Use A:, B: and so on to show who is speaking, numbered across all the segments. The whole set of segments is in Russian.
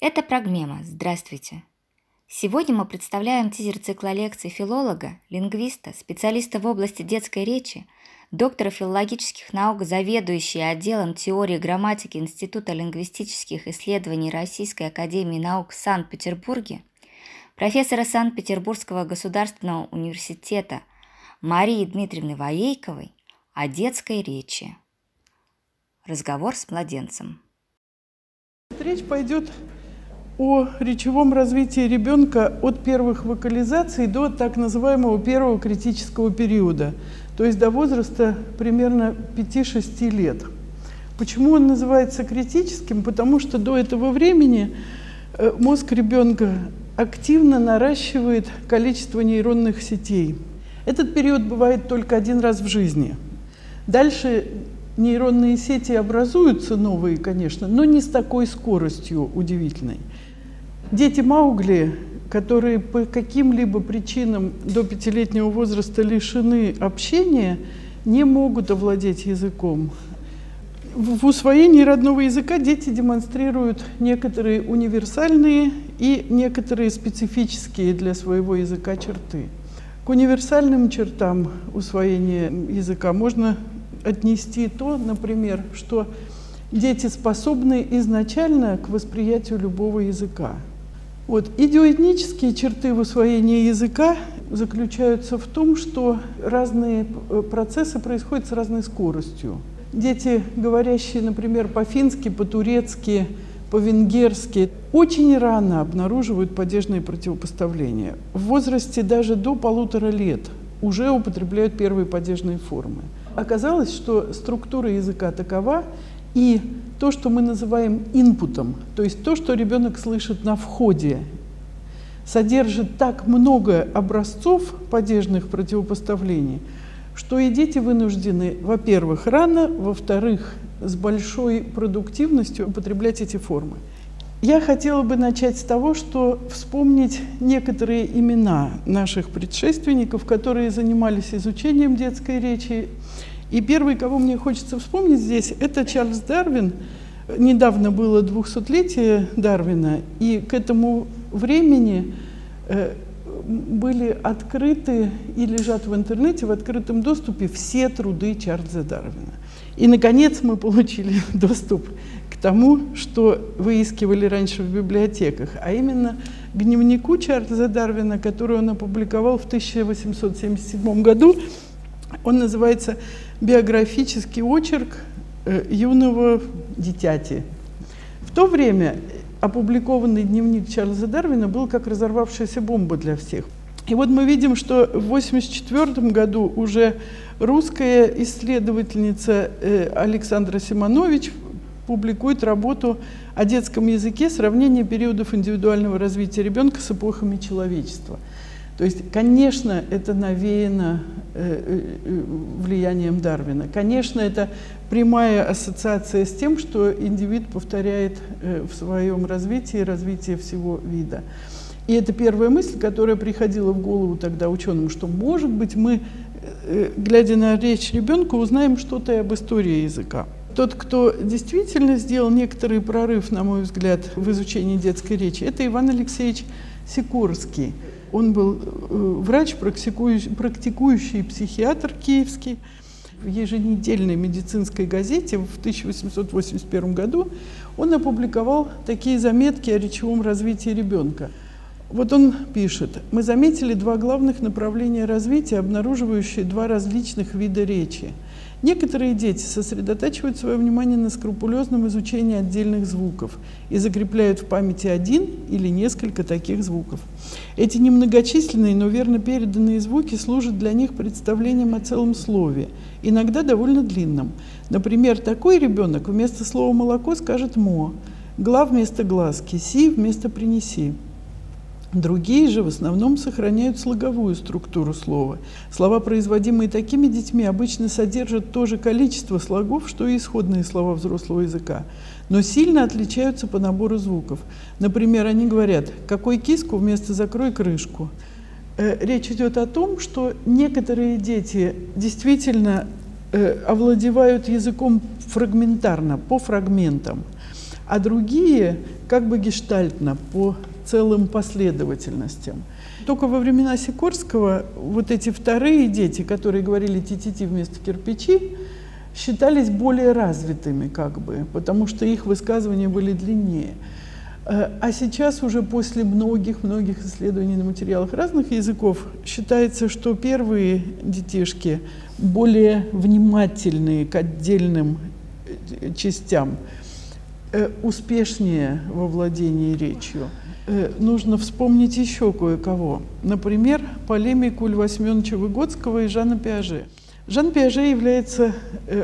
A: Это Прогмема. Здравствуйте. Сегодня мы представляем тизер цикла лекций филолога, лингвиста, специалиста в области детской речи, доктора филологических наук, заведующий отделом теории грамматики Института лингвистических исследований Российской академии наук в Санкт-Петербурге, профессора Санкт-Петербургского государственного университета Марии Дмитриевны Воейковой о детской речи. Разговор с младенцем.
B: Речь пойдет о речевом развитии ребенка от первых вокализаций до так называемого первого критического периода, то есть до возраста примерно 5-6 лет. Почему он называется критическим? Потому что до этого времени э, мозг ребенка активно наращивает количество нейронных сетей. Этот период бывает только один раз в жизни. Дальше нейронные сети образуются новые, конечно, но не с такой скоростью удивительной. Дети Маугли, которые по каким-либо причинам до пятилетнего возраста лишены общения, не могут овладеть языком. В усвоении родного языка дети демонстрируют некоторые универсальные и некоторые специфические для своего языка черты. К универсальным чертам усвоения языка можно отнести то, например, что дети способны изначально к восприятию любого языка. Вот. Идиоэтнические черты в усвоении языка заключаются в том, что разные э, процессы происходят с разной скоростью. Дети, говорящие, например, по-фински, по-турецки, по-венгерски, очень рано обнаруживают падежные противопоставления. В возрасте даже до полутора лет уже употребляют первые падежные формы. Оказалось, что структура языка такова, и то, что мы называем инпутом, то есть то, что ребенок слышит на входе, содержит так много образцов падежных противопоставлений, что и дети вынуждены, во-первых, рано, во-вторых, с большой продуктивностью употреблять эти формы. Я хотела бы начать с того, что вспомнить некоторые имена наших предшественников, которые занимались изучением детской речи и первый, кого мне хочется вспомнить здесь, это Чарльз Дарвин. Недавно было 200-летие Дарвина, и к этому времени э, были открыты и лежат в интернете в открытом доступе все труды Чарльза Дарвина. И, наконец, мы получили доступ к тому, что выискивали раньше в библиотеках, а именно к дневнику Чарльза Дарвина, который он опубликовал в 1877 году. Он называется биографический очерк э, юного дитяти. В то время опубликованный дневник Чарльза Дарвина был как разорвавшаяся бомба для всех. И вот мы видим, что в 1984 году уже русская исследовательница э, Александра Симонович публикует работу о детском языке «Сравнение периодов индивидуального развития ребенка с эпохами человечества». То есть, конечно, это навеяно э, э, влиянием Дарвина. Конечно, это прямая ассоциация с тем, что индивид повторяет э, в своем развитии развитие всего вида. И это первая мысль, которая приходила в голову тогда ученым, что, может быть, мы, глядя на речь ребенка, узнаем что-то и об истории языка. Тот, кто действительно сделал некоторый прорыв, на мой взгляд, в изучении детской речи, это Иван Алексеевич Сикорский. Он был э, врач, практикующий, практикующий психиатр киевский. В еженедельной медицинской газете в 1881 году он опубликовал такие заметки о речевом развитии ребенка. Вот он пишет, мы заметили два главных направления развития, обнаруживающие два различных вида речи – Некоторые дети сосредотачивают свое внимание на скрупулезном изучении отдельных звуков и закрепляют в памяти один или несколько таких звуков. Эти немногочисленные, но верно переданные звуки служат для них представлением о целом слове, иногда довольно длинном. Например, такой ребенок вместо слова «молоко» скажет «мо», «гла» вместо «глазки», «си» вместо «принеси». Другие же в основном сохраняют слоговую структуру слова. Слова, производимые такими детьми, обычно содержат то же количество слогов, что и исходные слова взрослого языка, но сильно отличаются по набору звуков. Например, они говорят «какой киску» вместо «закрой крышку». Э, речь идет о том, что некоторые дети действительно э, овладевают языком фрагментарно, по фрагментам – а другие как бы гештальтно по целым последовательностям. Только во времена Сикорского вот эти вторые дети, которые говорили ти-ти-ти вместо кирпичи, считались более развитыми, как бы, потому что их высказывания были длиннее. Э, а сейчас уже после многих-многих исследований на материалах разных языков считается, что первые детишки более внимательные к отдельным э, частям, э, успешнее во владении речью. Нужно вспомнить еще кое-кого. Например, полемику Льва Семеновича Выгодского и Жана Пиаже. Жан Пиаже является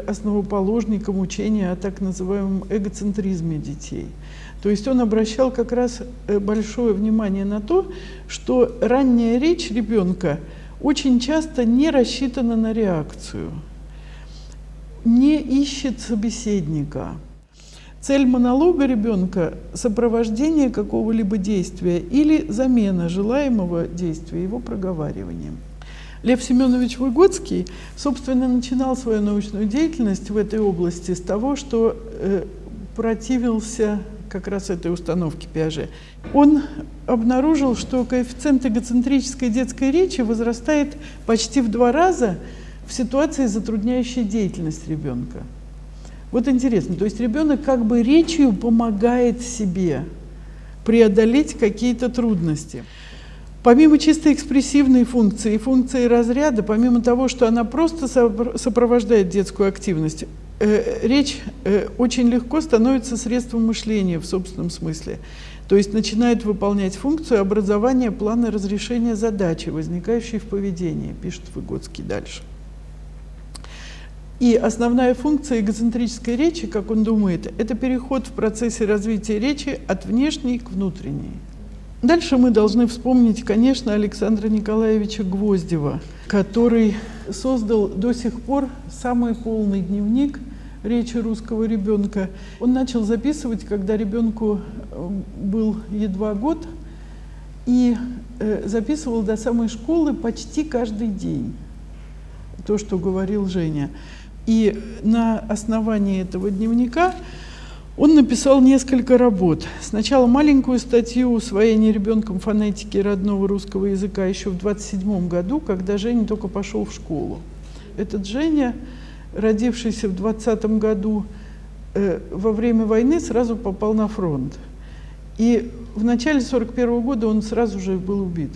B: основоположником учения о так называемом эгоцентризме детей – то есть он обращал как раз э, большое внимание на то, что ранняя речь ребенка очень часто не рассчитана на реакцию, не ищет собеседника. Цель монолога ребенка – сопровождение какого-либо действия или замена желаемого действия его проговариванием. Лев Семенович Выгодский, собственно, начинал свою научную деятельность в этой области с того, что э, противился как раз этой установки Пиаже, он обнаружил, что коэффициент эгоцентрической детской речи возрастает почти в два раза в ситуации, затрудняющей деятельность ребенка. Вот интересно, то есть ребенок как бы речью помогает себе преодолеть какие-то трудности. Помимо чисто экспрессивной функции и функции разряда, помимо того, что она просто сопровождает детскую активность, Э, речь э, очень легко становится средством мышления в собственном смысле. То есть начинает выполнять функцию образования плана разрешения задачи, возникающей в поведении, пишет Выгодский дальше. И основная функция эгоцентрической речи, как он думает, это переход в процессе развития речи от внешней к внутренней. Дальше мы должны вспомнить, конечно, Александра Николаевича Гвоздева, который создал до сих пор самый полный дневник речи русского ребенка. Он начал записывать, когда ребенку э, был едва год, и э, записывал до самой школы почти каждый день то, что говорил Женя. И на основании этого дневника он написал несколько работ. Сначала маленькую статью «Усвоение ребенком фонетики родного русского языка» еще в 27 году, когда Женя только пошел в школу. Этот Женя, родившийся в 20 году, э, во время войны сразу попал на фронт. И в начале 41 года он сразу же был убит.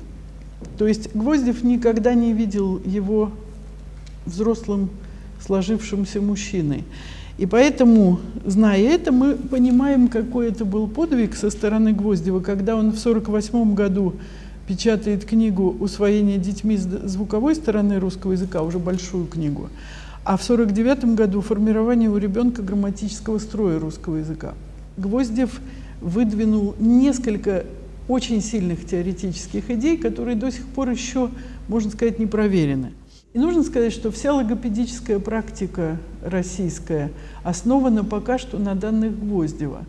B: То есть Гвоздев никогда не видел его взрослым сложившимся мужчиной. И поэтому, зная это, мы понимаем, какой это был подвиг со стороны Гвоздева, когда он в 1948 году печатает книгу «Усвоение детьми звуковой стороны русского языка», уже большую книгу, а в 1949 году «Формирование у ребенка грамматического строя русского языка». Гвоздев выдвинул несколько очень сильных теоретических идей, которые до сих пор еще, можно сказать, не проверены. И нужно сказать, что вся логопедическая практика российская основана пока что на данных Гвоздева.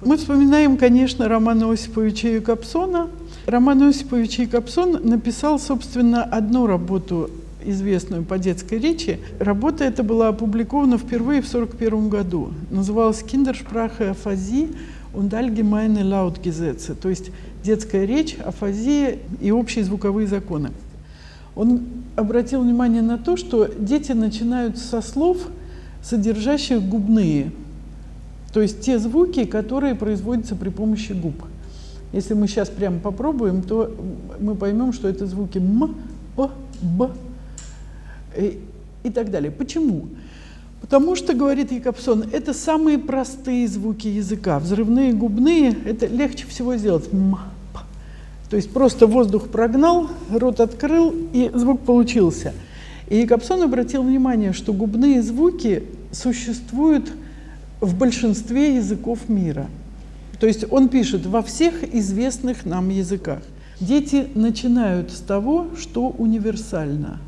B: Мы вспоминаем, конечно, Романа Осиповича Якобсона. Роман Осипович Якобсон написал, собственно, одну работу, известную по детской речи. Работа эта была опубликована впервые в 1941 году. Называлась «Киндершпраche Афазии und allgemeine Lautgesetze», то есть детская речь, афазия и общие звуковые законы. Он обратил внимание на то, что дети начинают со слов, содержащих губные, то есть те звуки, которые производятся при помощи губ. Если мы сейчас прямо попробуем, то мы поймем, что это звуки м, п, б и, и так далее. Почему? Потому что, говорит Якобсон, это самые простые звуки языка. Взрывные губные – это легче всего сделать. М, то есть просто воздух прогнал, рот открыл, и звук получился. И Якобсон обратил внимание, что губные звуки существуют в большинстве языков мира. То есть он пишет во всех известных нам языках. Дети начинают с того, что универсально.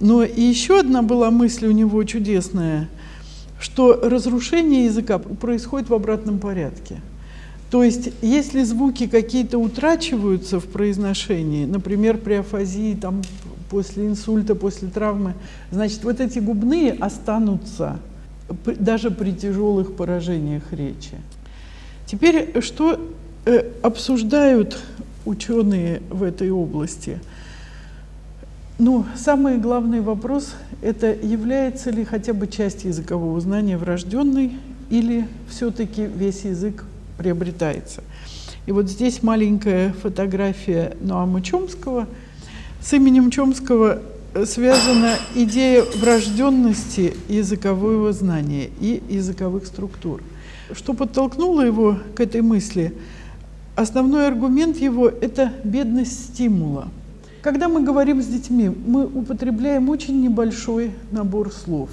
B: Но и еще одна была мысль у него чудесная, что разрушение языка происходит в обратном порядке. То есть, если звуки какие-то утрачиваются в произношении, например, при афазии, там, после инсульта, после травмы, значит, вот эти губные останутся даже при тяжелых поражениях речи. Теперь, что э, обсуждают ученые в этой области? Ну, самый главный вопрос – это является ли хотя бы часть языкового знания врожденной или все-таки весь язык приобретается. И вот здесь маленькая фотография Ноама Чомского. С именем Чомского связана идея врожденности языкового знания и языковых структур. Что подтолкнуло его к этой мысли? Основной аргумент его – это бедность стимула. Когда мы говорим с детьми, мы употребляем очень небольшой набор слов.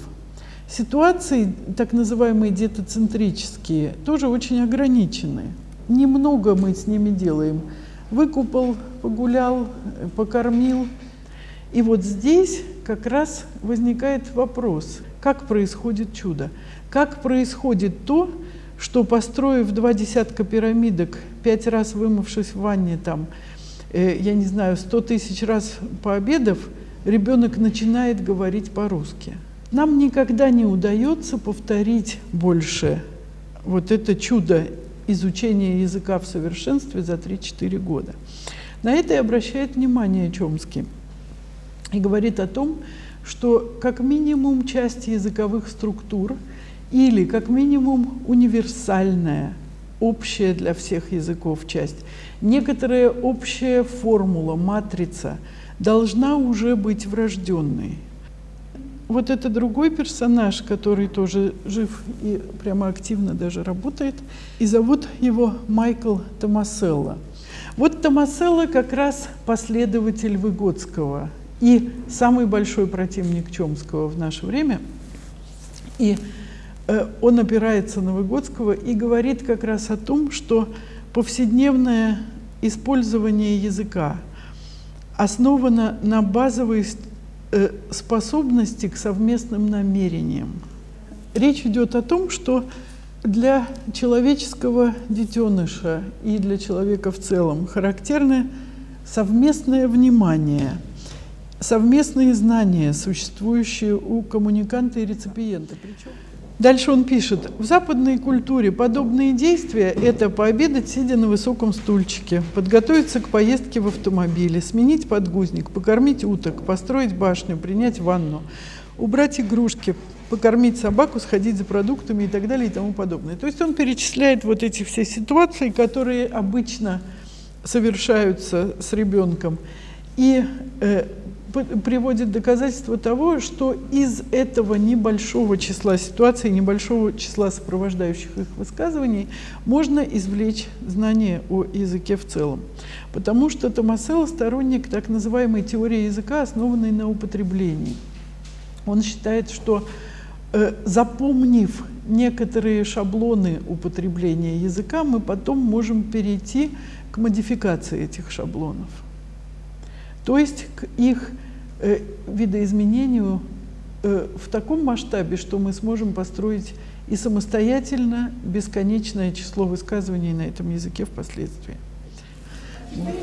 B: Ситуации, так называемые детоцентрические, тоже очень ограничены. Немного мы с ними делаем. Выкупал, погулял, покормил. И вот здесь как раз возникает вопрос, как происходит чудо? Как происходит то, что построив два десятка пирамидок, пять раз вымывшись в ванне там, э, я не знаю, сто тысяч раз пообедав, ребенок начинает говорить по-русски. Нам никогда не удается повторить больше вот это чудо изучения языка в совершенстве за 3-4 года. На это и обращает внимание Чомский и говорит о том, что как минимум часть языковых структур – или как минимум универсальная, общая для всех языков часть. Некоторая общая формула, матрица должна уже быть врожденной. Вот это другой персонаж, который тоже жив и прямо активно даже работает, и зовут его Майкл Томаселло. Вот Томаселло как раз последователь Выгодского и самый большой противник Чомского в наше время. И Э, он опирается на Выгодского и говорит как раз о том, что повседневное использование языка основано на базовой способности к совместным намерениям. Речь идет о том, что для человеческого детеныша и для человека в целом характерны совместное внимание, совместные знания, существующие у коммуниканта и реципиента. Причем Дальше он пишет, в западной культуре подобные действия – это пообедать, сидя на высоком стульчике, подготовиться к поездке в автомобиле, сменить подгузник, покормить уток, построить башню, принять ванну, убрать игрушки, покормить собаку, сходить за продуктами и так далее и тому подобное. То есть он перечисляет вот эти все ситуации, которые обычно совершаются с ребенком. И э, приводит доказательство того, что из этого небольшого числа ситуаций, небольшого числа сопровождающих их высказываний можно извлечь знание о языке в целом. Потому что Томаселло сторонник так называемой теории языка, основанной на употреблении. Он считает, что э, запомнив некоторые шаблоны употребления языка, мы потом можем перейти к модификации этих шаблонов то есть к их э, видоизменению э, в таком масштабе, что мы сможем построить и самостоятельно бесконечное число высказываний на этом языке впоследствии. Вот.